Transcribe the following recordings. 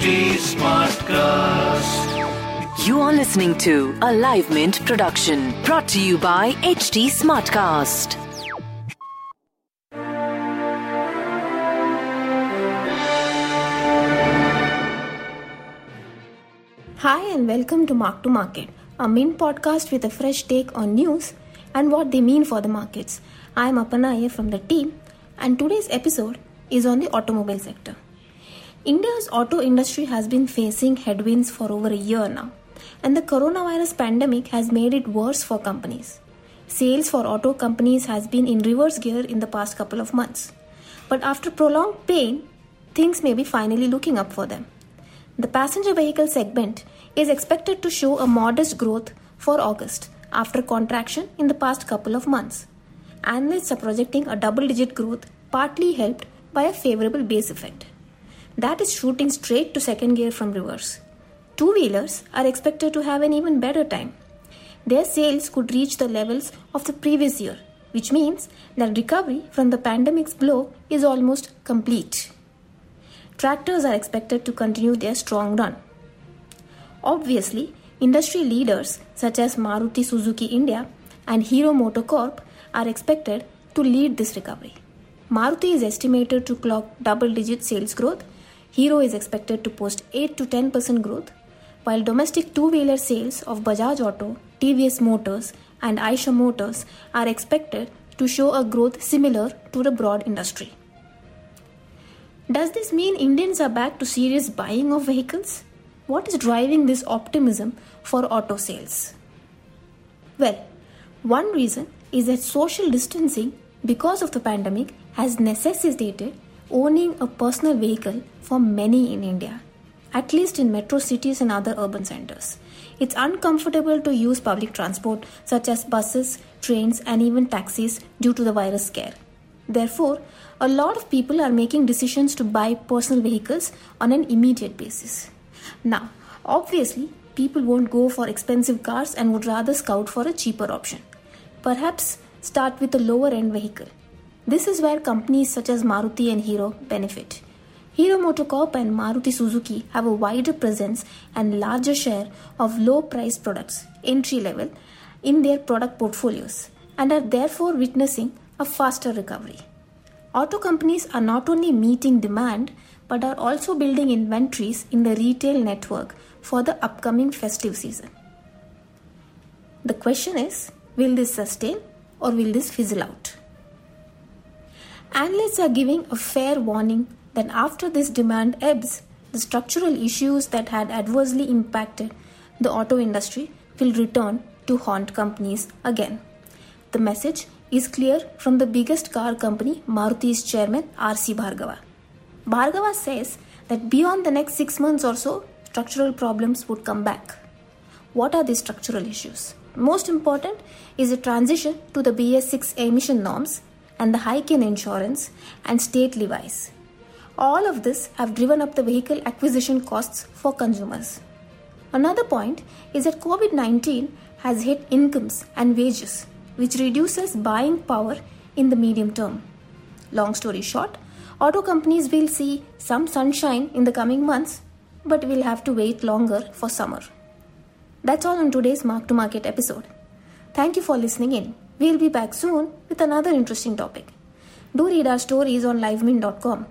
HT Smartcast. You are listening to a Live Mint production brought to you by HT Smartcast. Hi, and welcome to Mark to Market, a Mint podcast with a fresh take on news and what they mean for the markets. I am Aparna Iyer from the team, and today's episode is on the automobile sector. India's auto industry has been facing headwinds for over a year now, and the coronavirus pandemic has made it worse for companies. Sales for auto companies has been in reverse gear in the past couple of months. But after prolonged pain, things may be finally looking up for them. The passenger vehicle segment is expected to show a modest growth for August after contraction in the past couple of months. Analysts are projecting a double digit growth, partly helped by a favorable base effect. That is shooting straight to second gear from reverse. Two wheelers are expected to have an even better time. Their sales could reach the levels of the previous year, which means that recovery from the pandemic's blow is almost complete. Tractors are expected to continue their strong run. Obviously, industry leaders such as Maruti Suzuki India and Hero MotoCorp are expected to lead this recovery. Maruti is estimated to clock double digit sales growth. Hero is expected to post 8 to 10% growth, while domestic two wheeler sales of Bajaj Auto, TVS Motors, and Eicher Motors are expected to show a growth similar to the broad industry. Does this mean Indians are back to serious buying of vehicles? What is driving this optimism for auto sales? Well, one reason is that social distancing because of the pandemic has necessitated owning a personal vehicle for many in India, at least in metro cities and other urban centers. It's uncomfortable to use public transport such as buses, trains, and even taxis due to the virus scare. Therefore, a lot of people are making decisions to buy personal vehicles on an immediate basis. Now, obviously, people won't go for expensive cars and would rather scout for a cheaper option. Perhaps start with a lower end vehicle. This is where companies such as Maruti and Hero benefit. Hero MotoCorp and Maruti Suzuki have a wider presence and larger share of low price products, entry level, in their product portfolios and are therefore witnessing a faster recovery. Auto companies are not only meeting demand but are also building inventories in the retail network for the upcoming festive season. The question is will this sustain or will this fizzle out? Analysts are giving a fair warning that after this demand ebbs, the structural issues that had adversely impacted the auto industry will return to haunt companies again. The message is clear from the biggest car company, Maruti's chairman R.C. Bhargava. Bhargava says that beyond the next six months or so, structural problems would come back. What are these structural issues? Most important is the transition to the BS6 emission norms and the hike in insurance and state levies. All of this have driven up the vehicle acquisition costs for consumers. Another point is that COVID 19 has hit incomes and wages, which reduces buying power in the medium term. Long story short, auto companies will see some sunshine in the coming months, but will have to wait longer for summer. That's all on today's Mark to Market episode. Thank you for listening in. We'll be back soon with another interesting topic. Do read our stories on livemint.com.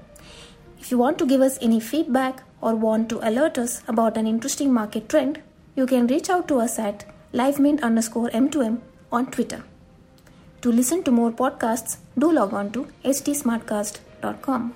If you want to give us any feedback or want to alert us about an interesting market trend, you can reach out to us at livemint underscore m2m on Twitter. To listen to more podcasts, do log on to htsmartcast.com.